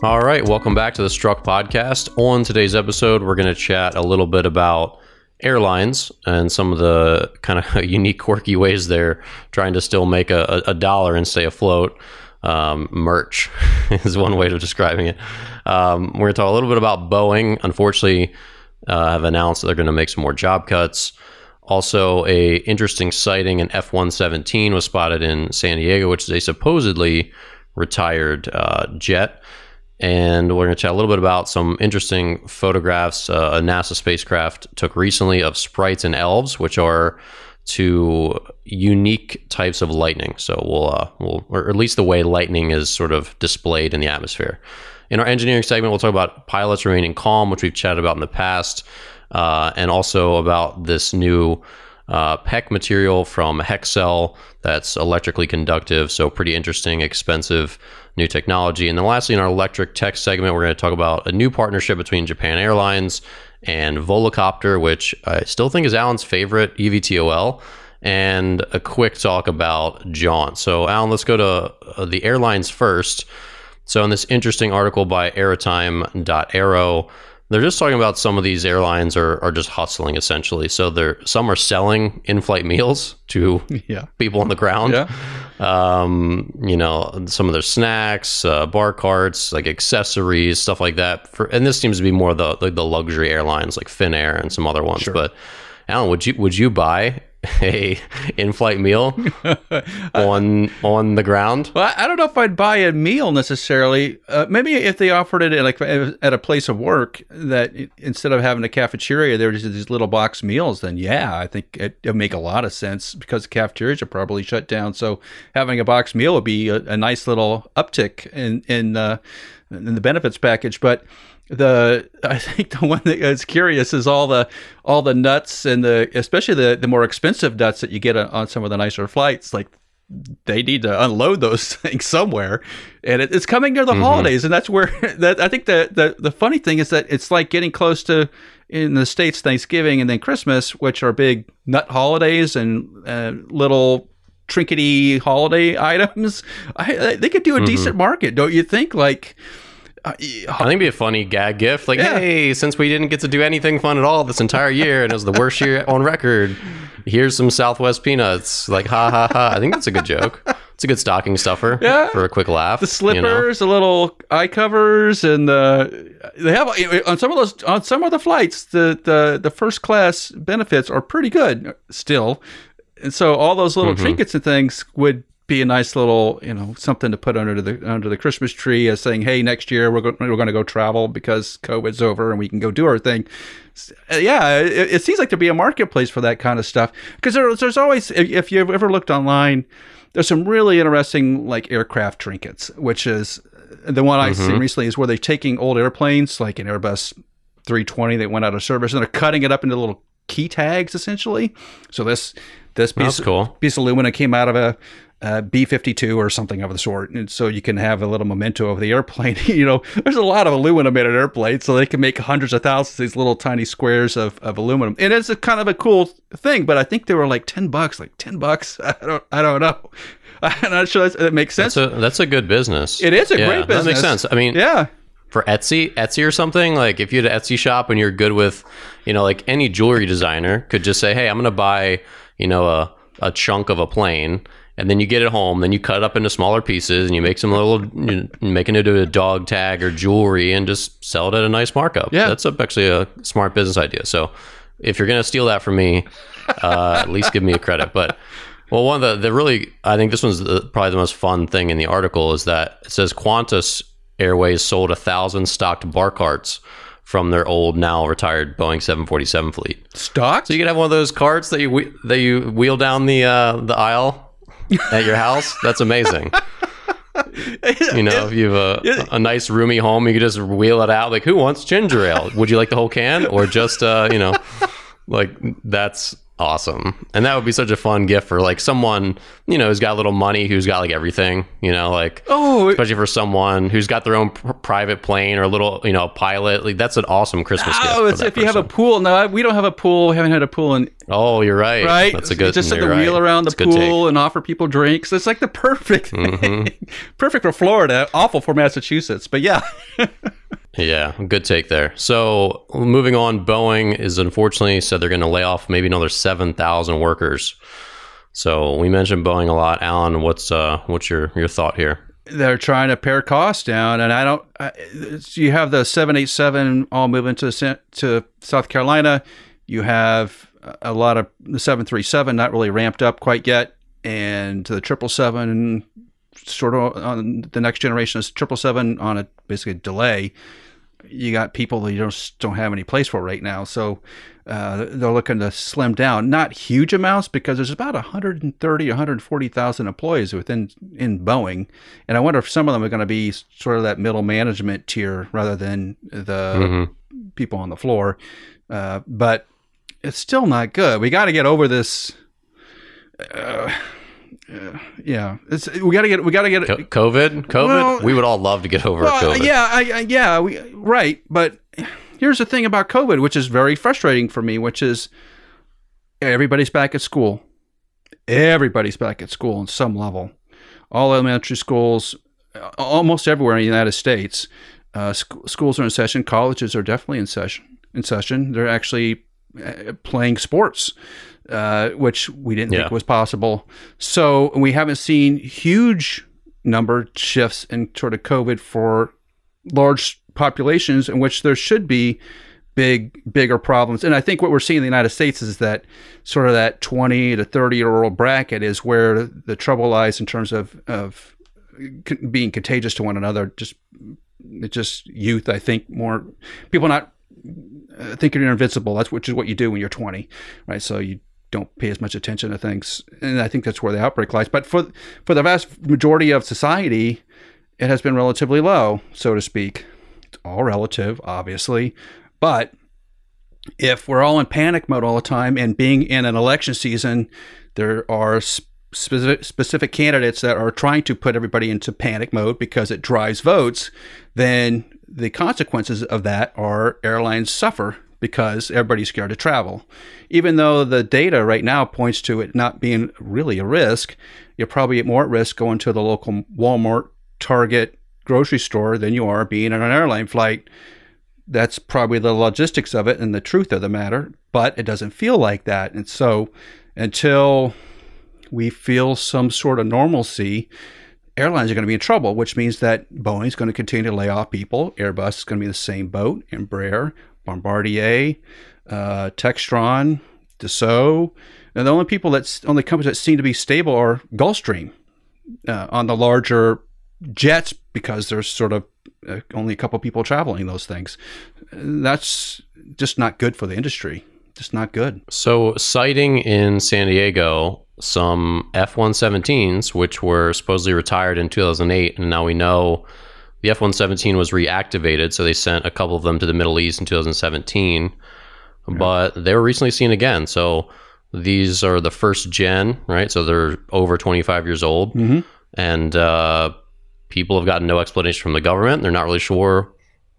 All right, welcome back to the Struck Podcast. On today's episode, we're going to chat a little bit about airlines and some of the kind of unique, quirky ways they're trying to still make a, a dollar and stay afloat. Um, merch is one way of describing it. Um, we're going to talk a little bit about Boeing. Unfortunately, uh, have announced that they're going to make some more job cuts. Also, a interesting sighting an F-117 was spotted in San Diego, which is a supposedly retired uh, jet. And we're going to chat a little bit about some interesting photographs uh, a NASA spacecraft took recently of sprites and elves, which are two unique types of lightning. So we'll, uh, we'll, or at least the way lightning is sort of displayed in the atmosphere. In our engineering segment, we'll talk about pilots remaining calm, which we've chatted about in the past, uh, and also about this new uh, PEKK material from Hexcel that's electrically conductive. So, pretty interesting, expensive new technology. And then, lastly, in our electric tech segment, we're going to talk about a new partnership between Japan Airlines and Volocopter, which I still think is Alan's favorite eVTOL. And a quick talk about Jaunt. So, Alan, let's go to uh, the airlines first. So, in this interesting article by Aerotime.aero, they're just talking about some of these airlines are, are just hustling essentially. So, they're some are selling in flight meals to Yeah. people on the ground. Yeah. Um, you know, some of their snacks, uh, bar carts, like accessories, stuff like that. For and this seems to be more the like the luxury airlines like Finnair and some other ones. But Alan, would you would you buy a in-flight meal on on the ground? Well, I don't know if I'd buy a meal necessarily. Uh, maybe if they offered it at like at a place of work, that instead of having a cafeteria, there were just these little box meals. Then yeah, I think it would make a lot of sense because the cafeterias are probably shut down. So having a box meal would be a, a nice little uptick in in, uh, in the benefits package. But the I think the one that is curious is all the all the nuts and the especially the the more expensive nuts that you get on, some of the nicer flights like they need to unload those things somewhere. And it, it's coming near the holidays and that's where that i think the, the the funny thing is that it's like getting close to in the states thanksgiving and then christmas which are big nut holidays and uh, little trinkety holiday items. I, they could do a decent market don't you think? Like I think it'd be a funny gag gift. Like, Yeah. hey, since we didn't get to do anything fun at all this entire year and it was the worst year on record, here's some Southwest peanuts. Like, ha ha ha. I think that's a good joke. It's a good stocking stuffer Yeah. for a quick laugh. the slippers, the little eye covers, and the they have on some of those on some of the flights the the the first class benefits are pretty good still, and so all those little mm-hmm. trinkets and things would be a nice little you know something to put under the under the Christmas tree as saying hey next year we're go- we're going to go travel because COVID's over and we can go do our thing. Uh, yeah, it, it seems like there'd be a marketplace for that kind of stuff because there, there's always if, if you've ever looked online there's some really interesting like aircraft trinkets, which is the one I've seen recently is where they're taking old airplanes like an Airbus 320 that went out of service and they're cutting it up into little key tags essentially. So this this piece, cool. piece of aluminum came out of a uh, B-52 or something of the sort, and so you can have a little memento of the airplane. you know, there's a lot of aluminum in an airplane, so they can make hundreds of thousands of these little tiny squares of, of aluminum, and it's a kind of a cool thing. But I think they were like ten bucks, like ten bucks. I don't, I don't know. I'm not sure that makes sense. That's a that's a good business. It is a Yeah, great business. That makes sense. I mean, yeah, for Etsy, Etsy or something, like if you had an Etsy shop and you're good with, you know, like any jewelry designer could just say, hey, I'm going to buy, you know, a, a chunk of a plane. And then you get it home, then you cut it up into smaller pieces and you make some little, you make it into a dog tag or jewelry and just sell it at a nice markup. Yeah. That's actually a smart business idea. So if you're going to steal that from me, uh, at least give me a credit. But well, one of the, the really, I think this one's the, probably the most fun thing in the article is that it says Qantas Airways sold a thousand stocked bar carts from their old, now retired Boeing 747 fleet. stock. So you can have one of those carts that you that you wheel down the uh, the aisle at your house. That's amazing. You know, if you have a, a nice roomy home, you can just wheel it out. Like, who wants ginger ale? Would you like the whole can or just, uh, you know, like that's awesome. And that would be such a fun gift for like someone, you know, who's got a little money, who's got like everything, you know, like, Oh, especially for someone who's got their own pr- private plane or a little, you know, pilot. Like, that's an awesome Christmas gift. oh, it's that if you have a pool. No, we don't have a pool. We haven't had a pool in Oh, you're right. right. That's a good. Just you're the wheel around the That's a good take. pool and offer people drinks. It's like the perfect. Mm-hmm. perfect for Florida. Awful for Massachusetts. But yeah. Yeah, good take there. So moving on, Boeing is unfortunately said they're going to lay off maybe another seven thousand workers. So we mentioned Boeing a lot. Alan, what's uh, what's your your thought here? they're trying to pare costs down, and I don't. I, you have the seven eight seven all moving to to South Carolina. You have a lot of the seven three seven not really ramped up quite yet, and the triple seven sort of on the next generation is triple seven on a basically delay. You got people that you just don't have any place for right now, so uh, they're looking to slim down. Not huge amounts because there's about 130, 140,000 employees within in Boeing, and I wonder if some of them are going to be sort of that middle management tier rather than the Mhm. people on the floor. Uh, but it's still not good. We got to get over this. Uh, uh, yeah, it's we got to get we got to get Co- COVID, COVID. Well- we would all love to get over well, COVID. yeah, I, I, yeah, we, right. But here's the thing about COVID, which is very frustrating for me, which is everybody's back at school. Everybody's back at school on some level. All elementary schools, uh, almost everywhere in the United States, uh, sc- schools are in session. Colleges are definitely in session. In session, they're actually uh, playing sports, uh, which we didn't Yeah. think was possible. So we haven't seen huge number shifts in sort of COVID for large populations in which there should be big bigger problems and i think what we're seeing in the united states is that sort of that 20 to 30 year old bracket is where the trouble lies in terms of of being contagious to one another just it's just youth i think more people not uh, thinking you're invincible that's which is what you do when you're 20 right so you don't pay as much attention to things. And i think that's where the outbreak lies. But for for the vast majority of society it has been relatively low so to speak. It's all relative obviously. But if we're all in panic mode all the time and being in an election season there are specific, specific candidates that are trying to put everybody into panic mode because it drives votes then the consequences of that are airlines suffer because everybody's scared to travel. Even though the data right now points to it not being really a risk, you're probably more at risk going to the local Walmart, Target, grocery store than you are being on an airline flight. That's probably the logistics of it and the truth of the matter, but it doesn't feel like that. And so until we feel some sort of normalcy, airlines are going to be in trouble, which means that Boeing's going to continue to lay off people. Airbus is going to be the same boat. Embraer, Bombardier, uh, Textron, Dassault. And the only people that's only companies that seem to be stable are Gulfstream uh, on the larger jets because there's sort of uh, only a couple people traveling those things. That's just not good for the industry. Just not good. So, citing in San Diego some F 117s, which were supposedly retired in 2008, and now we know the F 117 was reactivated. So, they sent a couple of them to the Middle East in 2017, but they were recently seen again. So, these are the first gen, right? So, they're over 25 years old. Mhm. And uh, people have gotten no explanation from the government. They're not really sure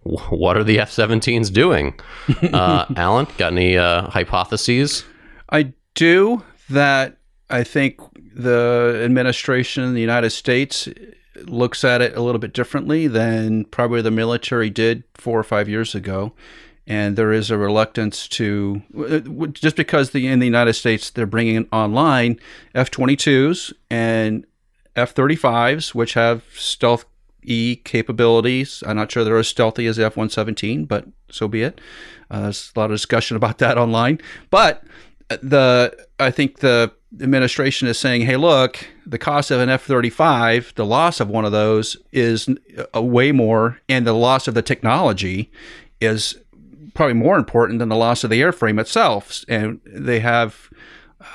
what are the F 17s doing. Uh, Alan, got any uh, hypotheses? I do that. I think the administration in the United States looks at it a little bit differently than probably the military did four or five years ago. And there is a reluctance to just because the in the United States they're bringing online F-22s and F-35s, which have stealth E capabilities. I'm not sure they're as stealthy as the F-117, but so be it. Uh, there's a lot of discussion about that online. But the I think the administration is saying, hey, look, the cost of an F 35, the loss of one of those is a way more, and the loss of the technology is probably more important than the loss of the airframe itself. And they have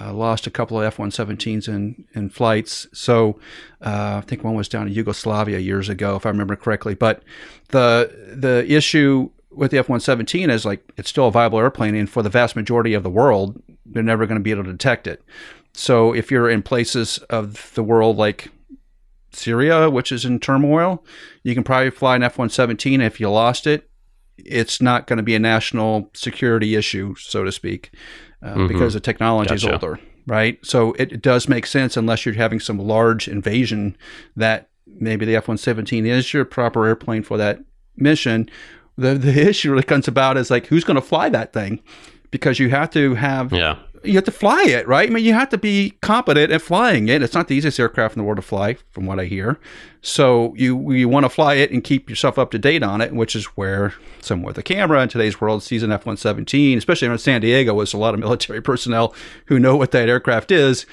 uh, lost a couple of F 117s in, in flights. So uh, I think one was down in Yugoslavia years ago, if I remember correctly. But the, the issue with the F 117 is like it's still a viable airplane, and for the vast majority of the world, they're never going to be able to detect it. So if you're in places of the world like Syria, which is in turmoil, you can probably fly an F 117. If you lost it, it's not going to be a national security issue, so to speak, uh, mm-hmm. because the technology gotcha. is older, right? So it, it, does make sense unless you're having some large invasion that maybe the F 117 is your proper airplane for that mission. The, the issue really comes about is like, who's going to fly that thing? Because you have to have yeah you have to fly it, right? I mean, you have to be competent at flying it. It's not the easiest aircraft in the world to fly, from what I hear. So you you want to fly it and keep yourself up to date on it, which is where someone with a camera in today's world sees an F one seventeen, especially in San Diego, was a lot of military personnel who know what that aircraft is.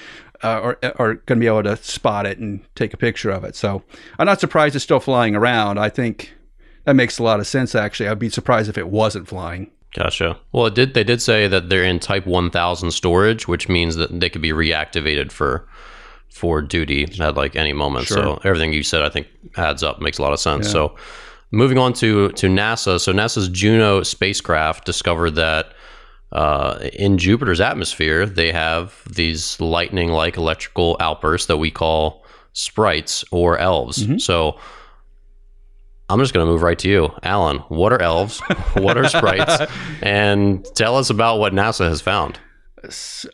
Uh, are, are going to be able to spot it and take a picture of it. So I'm not surprised it's still flying around. I think that makes a lot of sense. Actually, I'd be surprised if it wasn't flying. Gotcha. Well, it did. They did say that they're in Type 1000 storage, which means that they could be reactivated for for duty at like any moment. Sure. So everything you said, I think, adds up. Makes a lot of sense. Yeah. So moving on to to NASA. So NASA's Juno spacecraft discovered that uh, in Jupiter's atmosphere, they have these lightning-like electrical outbursts that we call sprites or elves. Mm-hmm. So I'm just going to move right to you, Alan. What are elves? what are sprites? and tell us about what NASA has found.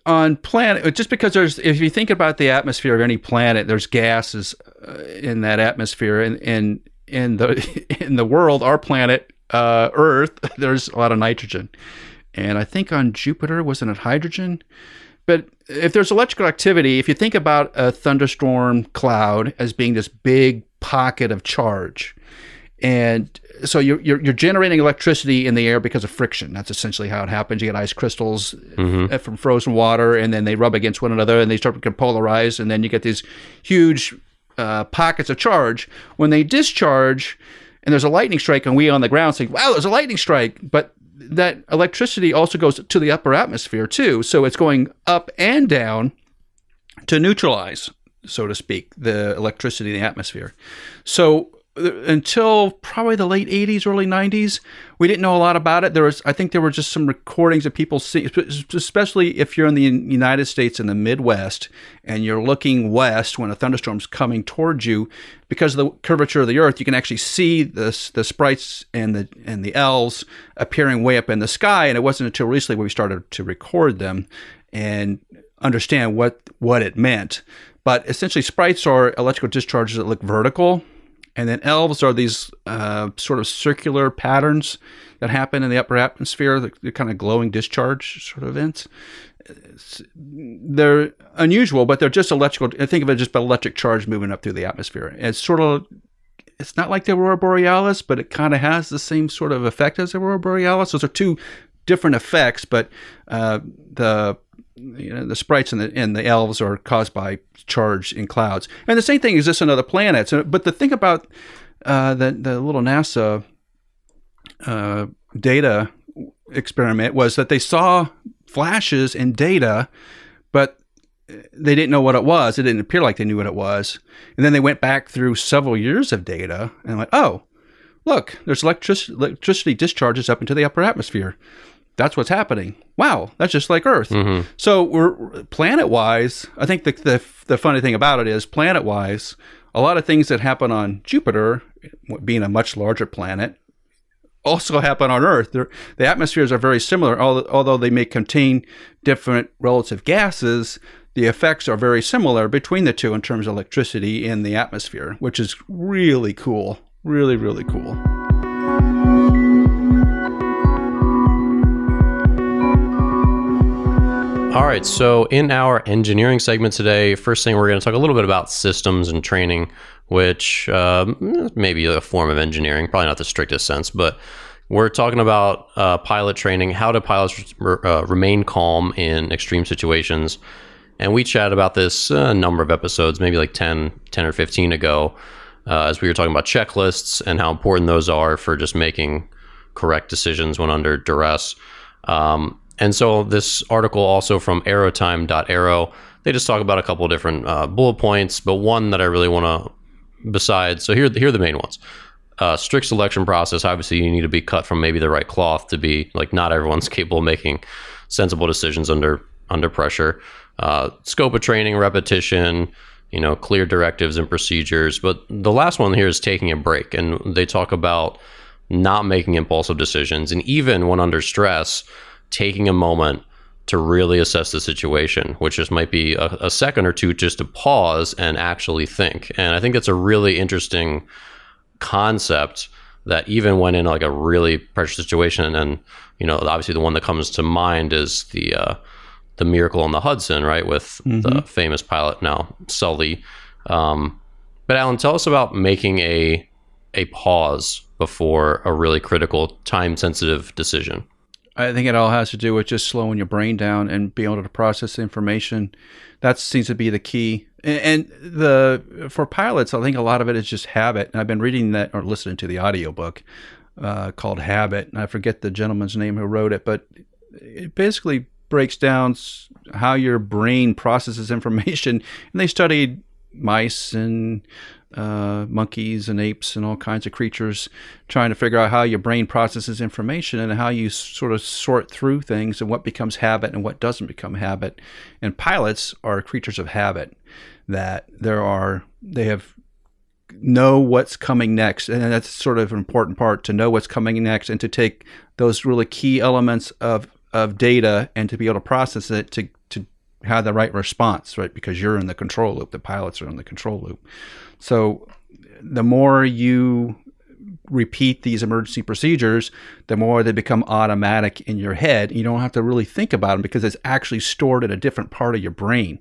On planet, just because there's, if you think about the atmosphere of any planet, there's gases uh, in that atmosphere, and in in the in the world, our planet, uh, Earth, there's a lot of nitrogen, and I think on Jupiter wasn't it hydrogen? But if there's electrical activity, if you think about a thunderstorm cloud as being this big pocket of charge, and so you're, you're, you're generating electricity in the air because of friction. That's essentially how it happens. You get ice crystals mm-hmm. from frozen water, and then they rub against one another, and they start to polarize, and then you get these huge uh, pockets of charge. When they discharge, and there's a lightning strike, and we on the ground say, "Wow, there's a lightning strike!" But that electricity also goes to the upper atmosphere too, so it's going up and down to neutralize, so to speak, the electricity in the atmosphere. So until probably the late 80s early 90s we didn't know a lot about it. There was i think there were just some recordings of people see especially if you're in the united states in the midwest and you're looking west when a thunderstorm's coming towards you because of the curvature of the earth you can actually see the, the sprites and the and the elves appearing way up in the sky and it wasn't until recently we started to record them and understand what what it meant. But essentially sprites are electrical discharges that look vertical and then elves are these uh, sort of circular patterns that happen in the upper atmosphere, the, the kind of glowing discharge sort of events. they're unusual, but they're just electrical. Think of it just by electric charge moving up through the atmosphere. It's sort of, it's not like the aurora borealis, but it kind of has the same sort of effect as the aurora borealis. Those are two different effects, but uh, the you know, the sprites and the, and the elves are caused by charge in clouds. And the same thing exists on other planets. But the thing about uh, the, the little NASA uh, data experiment was that they saw flashes in data, but they didn't know what it was. It didn't appear like they knew what it was. And then they went back through several years of data and went, oh, look, there's electric- electricity discharges up into the upper atmosphere that's what's happening. Wow, that's just like Earth. Mm-hmm. So we're planet wise. I think the, the the funny thing about it is planet wise, a lot of things that happen on Jupiter, being a much larger planet, also happen on Earth. They're, the atmospheres are very similar, although they may contain different relative gases. The effects are very similar between the two in terms of electricity in the atmosphere, which is really cool. Really, really cool. All right, so in our engineering segment today, first thing we're going to talk a little bit about systems and training, which um, may be a form of engineering, probably not the strictest sense, but we're talking about uh, pilot training, how do pilots uh, remain calm in extreme situations. And we chatted about this a number of episodes, maybe like 10, 10 or 15 ago, uh, as we were talking about checklists and how important those are for just making correct decisions when under duress. Um, and so this article also from aerotime.aero, they just talk about a couple different uh, bullet points, but one that I really want to, besides, so here, here are the main ones. Uh, strict selection process. Obviously, you need to be cut from maybe the right cloth to be like not everyone's capable of making sensible decisions under under pressure. Uh, scope of training, repetition, you know, clear directives and procedures. But the last one here is taking a break, and they talk about not making impulsive decisions, and even when under stress, taking a moment to really assess the situation, which just might be a, a, second or two just to pause and actually think. And I think that's a really interesting concept that even when in like a really pressure situation, and you know, obviously the one that comes to mind is the uh, the miracle on the Hudson, right, with mm-hmm. the famous pilot now Sully. Um, but Alan, tell us about making a a pause before a really critical, time sensitive decision. I think it all has to do with just slowing your brain down and being able to process information. That seems to be the key. And the for pilots, I think a lot of it is just habit. And I've been reading that or listening to the audiobook uh, called Habit. And I forget the gentleman's name who wrote it, but it basically breaks down how your brain processes information. And they studied mice and uh, monkeys and apes and all kinds of creatures, trying to figure out how your brain processes information and how you sort of sort through things and what becomes habit and what doesn't become habit. And pilots are creatures of habit, that there are, they have know what's coming next and that's sort of an important part to know what's coming next and to take those really key elements of of data and to be able to process it to have the right response right because you're in the control loop the pilots are in the control loop so the more you repeat these emergency procedures, the more they become automatic in your head. You don't have to really think about them because it's actually stored in a different part of your brain.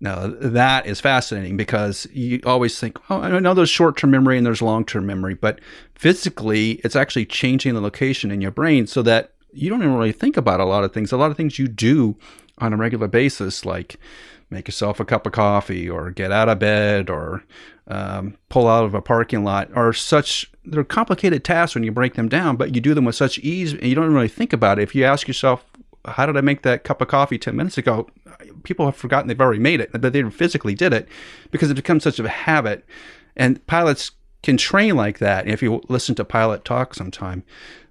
Now, that is fascinating because you always think, oh, I know there's short term memory and there's long term memory, but physically, it's actually changing the location in your brain so that you don't even really think about a lot of things. A lot of things you do on a regular basis, like make yourself a cup of coffee or get out of bed or um, pull out of a parking lot are such they're complicated tasks when you break them down but you do them with such ease and you don't really think about it. If you ask yourself how did i make that cup of coffee 10 minutes ago? People have forgotten they've already made it but they physically did it because it becomes such a habit. And pilots can train like that if you listen to pilot talk sometime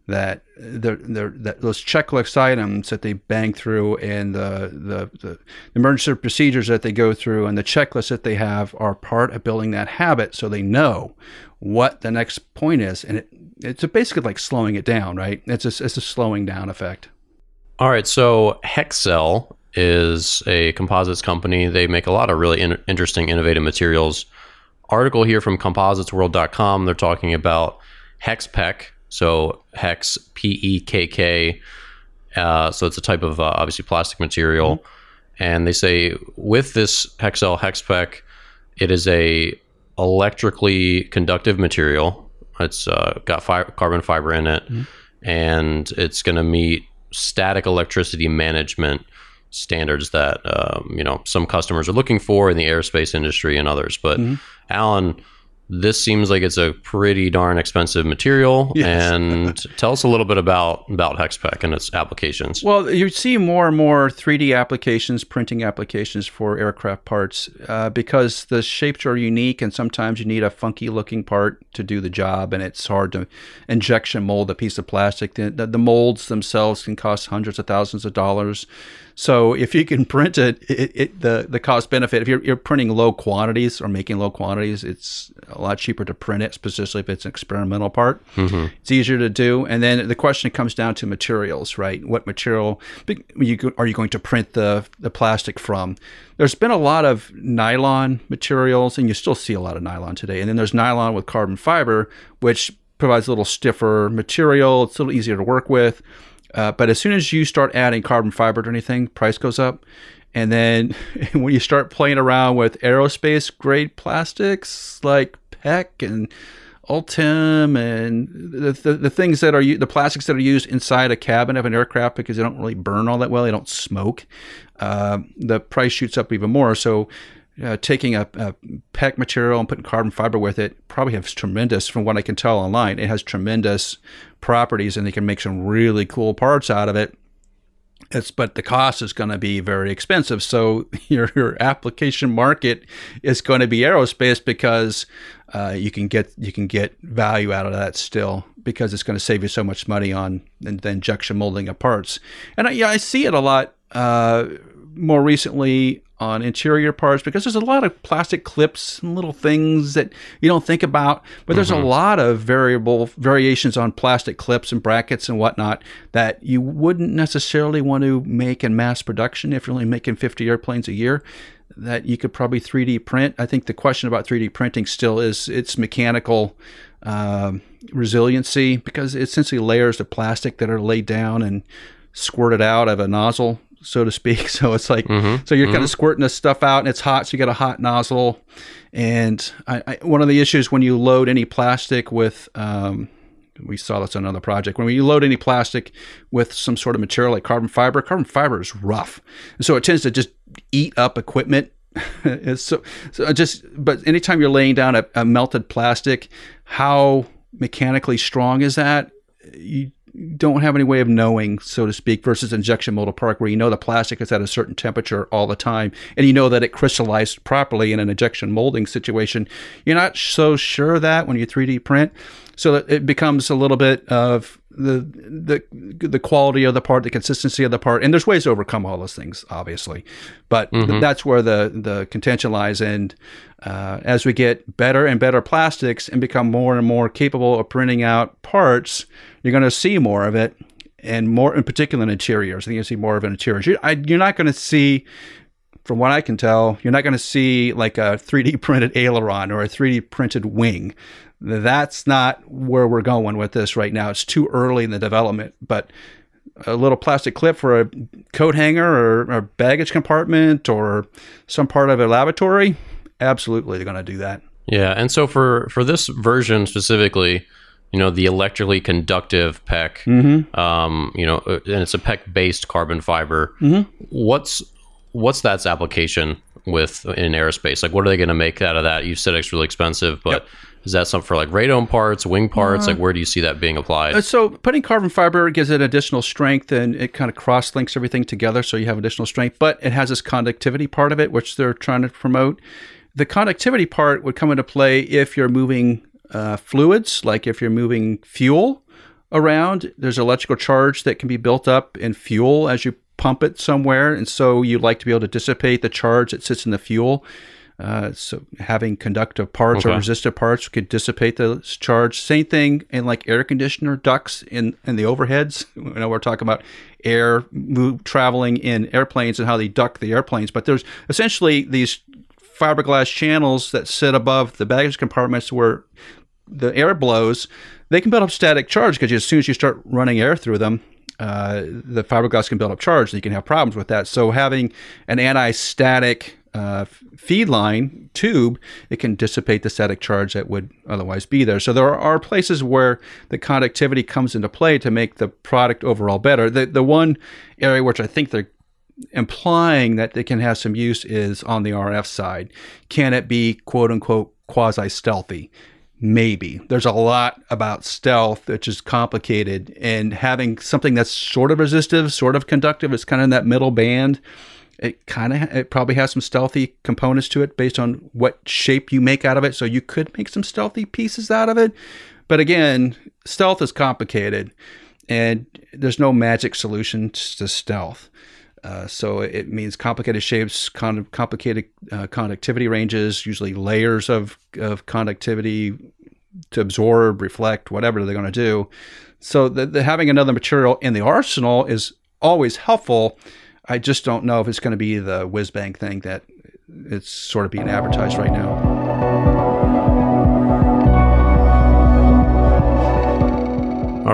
that the, the, that those checklist items that they bang through and the, the, the emergency procedures that they go through and the checklists that they have are part of building that habit so they know what the next point is. And it, it's basically like slowing it down, right? It's a, it's a slowing down effect. All right. So Hexcel is a composites company. They make a lot of really in- interesting, innovative materials. Article here from compositesworld.com. They're talking about HexPEKK. so hex P E K K. Uh, so it's a type of uh, obviously plastic material, mm-hmm. and they say with this Hexcel HexPEKK, it is a electrically conductive material. It's uh, got fi- carbon fiber in it, mm-hmm. and it's going to meet static electricity management standards that um, you know some customers are looking for in the aerospace industry and others. But mm-hmm. Alan this seems like it's a pretty darn expensive material. Yes. And tell us a little bit about about HexPEKK and its applications. Well, you see more and more 3D applications, printing applications for aircraft parts uh, because the shapes are unique, and sometimes you need a funky looking part to do the job, and it's hard to injection mold a piece of plastic. The, the, the molds themselves can cost hundreds of thousands of dollars. So if you can print it, it, it, the the cost benefit. If you're, you're printing low quantities or making low quantities, it's a lot cheaper to print it, especially if it's an experimental part. Mm-hmm. It's easier to do. And then the question comes down to materials, right? What material are you going to print the the plastic from? There's been a lot of nylon materials, and you still see a lot of nylon today. And then there's nylon with carbon fiber, which provides a little stiffer material. It's a little easier to work with. Uh, but as soon as you start adding carbon fiber to anything, price goes up. And then when you start playing around with aerospace grade plastics like PEKK and Ultem and the, the, the, things that are the plastics that are used inside a cabin of an aircraft because they don't really burn all that well, they don't smoke. Uh, the price shoots up even more. So uh, taking a, a material and putting carbon fiber with it probably has tremendous, from what I can tell online, it has tremendous properties and they can make some really cool parts out of it. It's, but the cost is going to be very expensive. So your, your application market is going to be aerospace because uh, you can get you can get value out of that still because it's going to save you so much money on the, the injection molding of parts. And I, yeah, I see it a lot uh, more recently on interior parts because there's a lot of plastic clips and little things that you don't think about. But there's mm-hmm. a lot of variable variations on plastic clips and brackets and whatnot that you wouldn't necessarily want to make in mass production if you're only making 50 airplanes a year. That you could probably 3D print. I think the question about 3D printing still is its mechanical um, resiliency because it's essentially layers of plastic that are laid down and squirted out of a nozzle so to speak. So it's like, mm-hmm. so you're mm-hmm. kind of squirting this stuff out and it's hot. So you got a hot nozzle. And I, I, one of the issues when you load any plastic with, um, we saw this on another project. When you load any plastic with some sort of material like carbon fiber, carbon fiber is rough. And so it tends to just eat up equipment. so, so just, but anytime you're laying down a, a melted plastic, how mechanically strong is that? You don't have any way of knowing, so to speak, versus injection molded part where you know the plastic is at a certain temperature all the time and you know that it crystallized properly in an injection molding situation. You're not so sure that when you 3D print. So it becomes a little bit of the the the quality of the part, the consistency of the part, and there's ways to overcome all those things, obviously, but mm-hmm. that's where the the contention lies. And uh, as we get better and better plastics and become more and more capable of printing out parts, you're going to see more of it, and more in particular in interiors. I think you see more of it in interiors. You're, I, you're not going to see from what I can tell, you're not going to see like a 3D printed aileron or a 3D printed wing. That's not where we're going with this right now. It's too early in the development, but a little plastic clip for a coat hanger or a baggage compartment or some part of a lavatory, absolutely they're going to do that. Yeah, and so for for this version specifically, you know, the electrically conductive PEKK, mm-hmm. um, you know, uh, and it's a PEKK based carbon fiber. Mm-hmm. What's what's that's application with in aerospace? Like, what are they going to make out of that? You said it's really expensive, but yep. Is that something for like radome parts, wing parts? Uh, like where do you see that being applied? Uh, so putting carbon fiber gives it additional strength and it kind of cross links everything together so you have additional strength, but it has this conductivity part of it, which they're trying to promote. The conductivity part would come into play if you're moving uh, fluids, like if you're moving fuel around. There's electrical charge that can be built up in fuel as you pump it somewhere. And so you like to be able to dissipate the charge that sits in the fuel. Uh, so having conductive parts okay. or resistive parts could dissipate the charge. Same thing in like air conditioner ducts in, in the overheads. You know, we're talking about air move, traveling in airplanes and how they duct the airplanes. But there's essentially these fiberglass channels that sit above the baggage compartments where the air blows. They can build up static charge because as soon as you start running air through them, uh, the fiberglass can build up charge and you can have problems with that. So having an anti-static uh, feed line tube, it can dissipate the static charge that would otherwise be there. So there are places where the conductivity comes into play to make the product overall better. The the one area which I think they're implying that they can have some use is on the RF side. Can it be quote unquote quasi stealthy? Maybe. There's a lot about stealth which is complicated, and having something that's sort of resistive, sort of conductive, it's kind of in that middle band it kind of it probably has some stealthy components to it based on what shape you make out of it. So you could make some stealthy pieces out of it. But again, stealth is complicated, and there's no magic solution to stealth. Uh, so it means complicated shapes, con- complicated uh, conductivity ranges, usually layers of, of conductivity to absorb, reflect, whatever they're going to do. So the, the, having another material in the arsenal is always helpful I just don't know if it's going to be the whiz bang thing that it's sort of being advertised right now.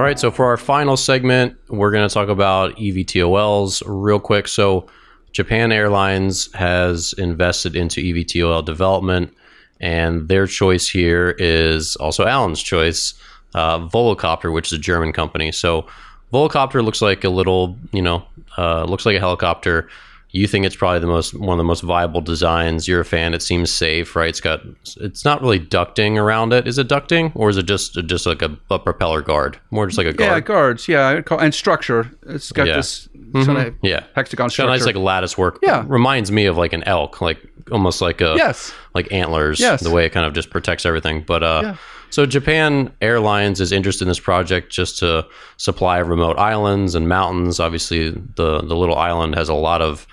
Right, so for our final segment, we're going to talk about eVTOLs real quick. So, Japan Airlines has invested into eVTOL development, and their choice here is also Alan's choice, uh, Volocopter, which is a German company. So, Volocopter looks like a little, you know, uh, looks like a helicopter. You think it's probably the most one of the most viable designs. You're a fan. It seems safe, right? It's got it's not really ducting around it. Is it ducting or is it just just like a, a propeller guard? More just like a guard. Yeah, guards. Yeah, and structure. It's got yeah. this sort of Yeah. hexagon Got a structure. nice like lattice work. Yeah. Reminds me of like an elk, like almost like a yes. like antlers. Yes. The way it kind of just protects everything. But uh Yeah. So Japan Airlines is interested in this project just to supply remote islands and mountains. Obviously the the little island has a lot of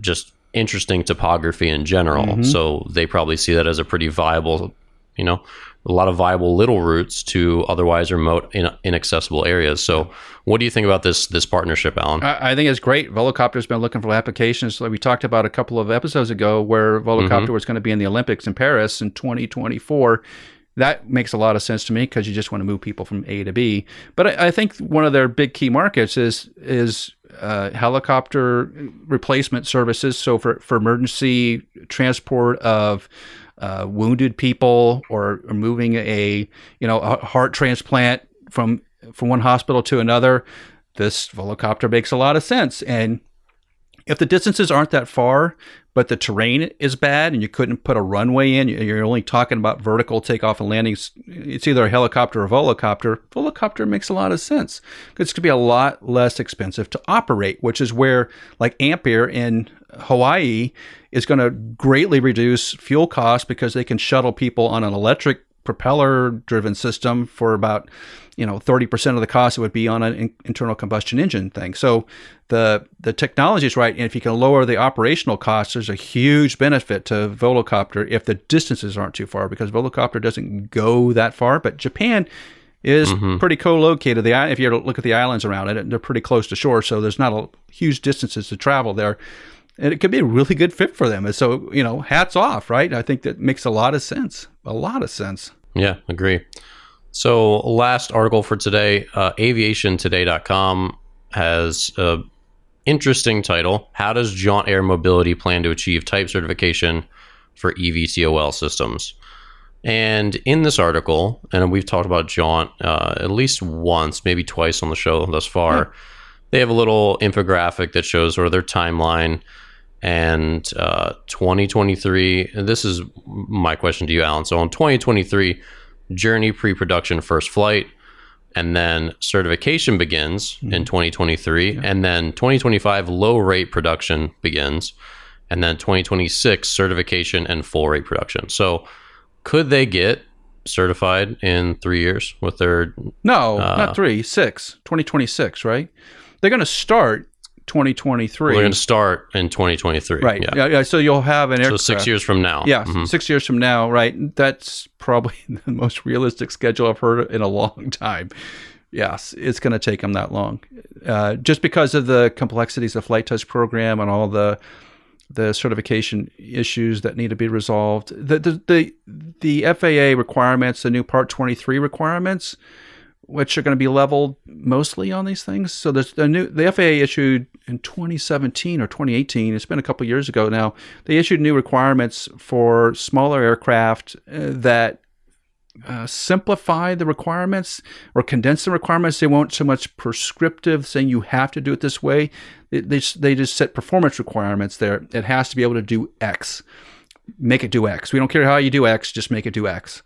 just interesting topography in general. Mm-hmm. So they probably see that as a pretty viable, you know, a lot of viable little routes to otherwise remote in, inaccessible areas. So what do you think about this this partnership, Alan? I, I think it's great. Volocopter's been looking for applications like we talked about a couple of episodes ago, where Volocopter was going to be in the Olympics in Paris in 2024. That makes a lot of sense to me because you just want to move people from A to B. But I, I think one of their big key markets is is uh, helicopter replacement services. So for for emergency transport of uh, wounded people or, or moving a you know a heart transplant from from one hospital to another, this helicopter makes a lot of sense. And if the distances aren't that far, but the terrain is bad and you couldn't put a runway in, you're only talking about vertical takeoff and landing. It's either a helicopter or a volocopter. Volocopter makes a lot of sense because it's going to be a lot less expensive to operate, which is where, like Ampaire in Hawaii, is going to greatly reduce fuel costs because they can shuttle people on an electric propeller driven system for about you know 30% of the cost it would be on an in- internal combustion engine thing. So the the technology is right and if you can lower the operational costs there's a huge benefit to volocopter if the distances aren't too far because volocopter doesn't go that far but japan is mm-hmm. pretty co-located. The if you look at the islands around it they're pretty close to shore so there's not a huge distances to travel there and it could be a really good fit for them. And so, you know, hats off, right? I think that makes a lot of sense. A lot of sense. Yeah, agree. So, last article for today uh, aviationtoday.com has a interesting title How does Jaunt Air Mobility plan to achieve type certification for EVTOL systems? And in this article, and we've talked about Jaunt uh, at least once, maybe twice on the show thus far, they have a little infographic that shows sort of their timeline and uh, 2023 and this is my question to you alan. So in 2023 journey pre-production first flight and then certification begins in 2023 and then 2025 low rate production begins and then 2026 certification and full rate production. So could they get certified in three years with their No, not three, six, 2026, right? They're going to start 2023. We're going to start in 2023 right. yeah Yeah. yeah. So you'll have an so six years from now Yeah, Mhm. six years from now, right? That's probably the most realistic schedule I've heard in a long time. Yes, it's going to take them that long, uh, just because of the complexities of flight test program and all the the certification issues that need to be resolved. The the the, the FAA requirements, the new Part Twenty Three requirements, which are going to be leveled mostly on these things. So there's the new the FAA issued in 2017 or 2018. It's been a couple years ago now. They issued new requirements for smaller aircraft uh, that uh, simplify the requirements or condense the requirements. They won't so much prescriptive, saying you have to do it this way. They, they, just- they just set performance requirements there. It has to be able to do X. Make it do X. We don't care how you do X, just make it do X.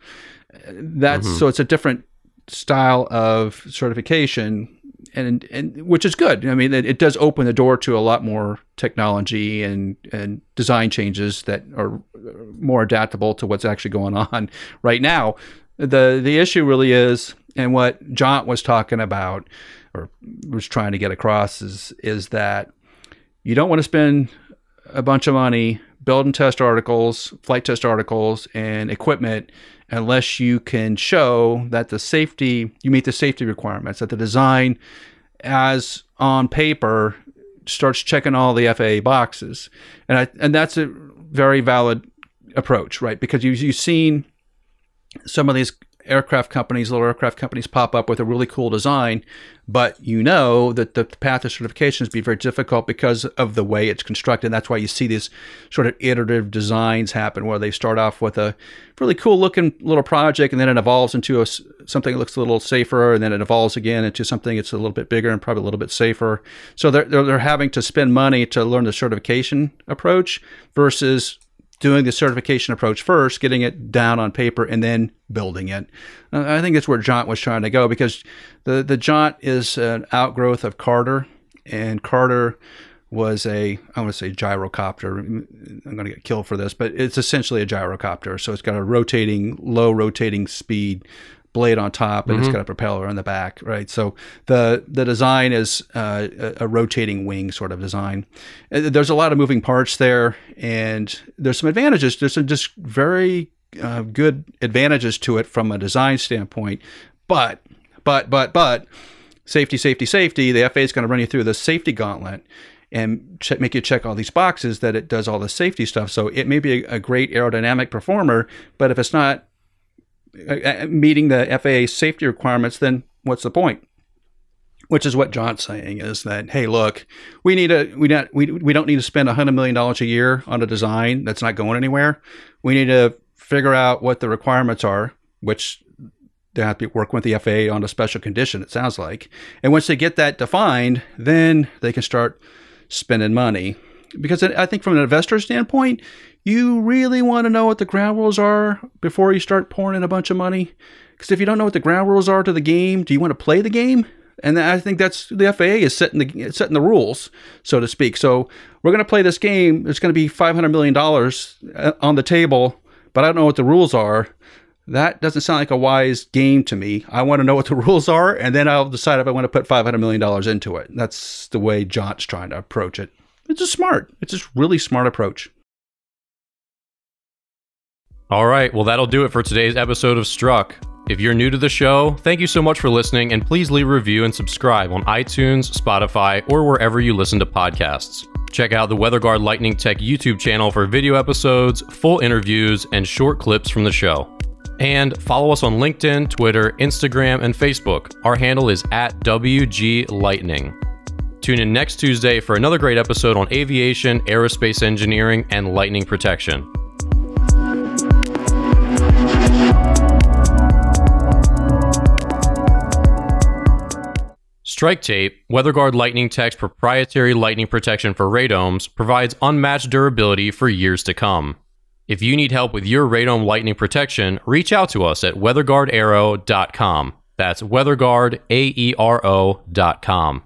Uh, That's so it's a different style of certification. And, and which is good. I mean, it, it does open the door to a lot more technology and, and design changes that are more adaptable to what's actually going on right now. The the issue really is, and what Jaunt was talking about, or was trying to get across, is is that you don't want to spend a bunch of money building test articles, flight test articles, and equipment unless you can show that the safety you meet the safety requirements, that the design as on paper starts checking all the FAA boxes. And I and that's a very valid approach, right? Because you you've seen some of these aircraft companies, little aircraft companies pop up with a really cool design, but you know that the path to certification is be very difficult because of the way it's constructed. That's why you see these sort of iterative designs happen where they start off with a really cool looking little project and then it evolves into a something that looks a little safer and then it evolves again into something that's a little bit bigger and probably a little bit safer. So they're, they're, they're having to spend money to learn the certification approach versus doing the certification approach first, getting it down on paper, and then building it. Uh, I think that's where Jaunt was trying to go because the the Jaunt is an outgrowth of Carter, and Carter was a I want to say gyrocopter. I'm going to get killed for this, but it's essentially a gyrocopter. So it's got a rotating, low rotating speed blade on top, and mm-hmm. it's got a propeller on the back, right? So the the design is uh, a, a, rotating wing sort of design. Uh, there's a lot of moving parts there, and there's some advantages. There's some just very uh, good advantages to it from a design standpoint, but but but but safety, safety, safety. The FAA is going to run you through the safety gauntlet and check, make you check all these boxes that it does all the safety stuff. So it may be a, a great aerodynamic performer, but if it's not Uh, uh, meeting the FAA safety requirements, then what's the point? Which is what John's saying is that hey, look, we need a we not we we don't need to spend hundred million dollars a year on a design that's not going anywhere. We need to figure out what the requirements are, which they have to work with the FAA on a special condition. It sounds like, and once they get that defined, then they can start spending money. Because I think from an investor standpoint, you really want to know what the ground rules are before you start pouring in a bunch of money. Because if you don't know what the ground rules are to the game, do you want to play the game? And I think that's the FAA is setting the setting the rules, so to speak. So we're going to play this game. It's going to be five hundred million dollars uh, on the table, but I don't know what the rules are. That doesn't sound like a wise game to me. I want to know what the rules are, and then I'll decide if I want to put $500 million into it. That's the way John's trying to approach it. It's just smart. It's just really smart approach. All right. Well, that'll do it for today's episode of Struck. If you're new to the show, thank you so much for listening, and please leave a review and subscribe on iTunes, Spotify, or wherever you listen to podcasts. Check out the WeatherGuard Lightning Tech YouTube channel for video episodes, full interviews, and short clips from the show. And follow us on LinkedIn, Twitter, Instagram, and Facebook. Our handle is at WG Lightning. Tune in next Tuesday for another great episode on aviation, aerospace engineering, and lightning protection. Strike Tape, WeatherGuard Lightning Tech's proprietary lightning protection for radomes, provides unmatched durability for years to come. If you need help with your radome lightning protection, reach out to us at weatherguardaero.com. That's weatherguardaero.com.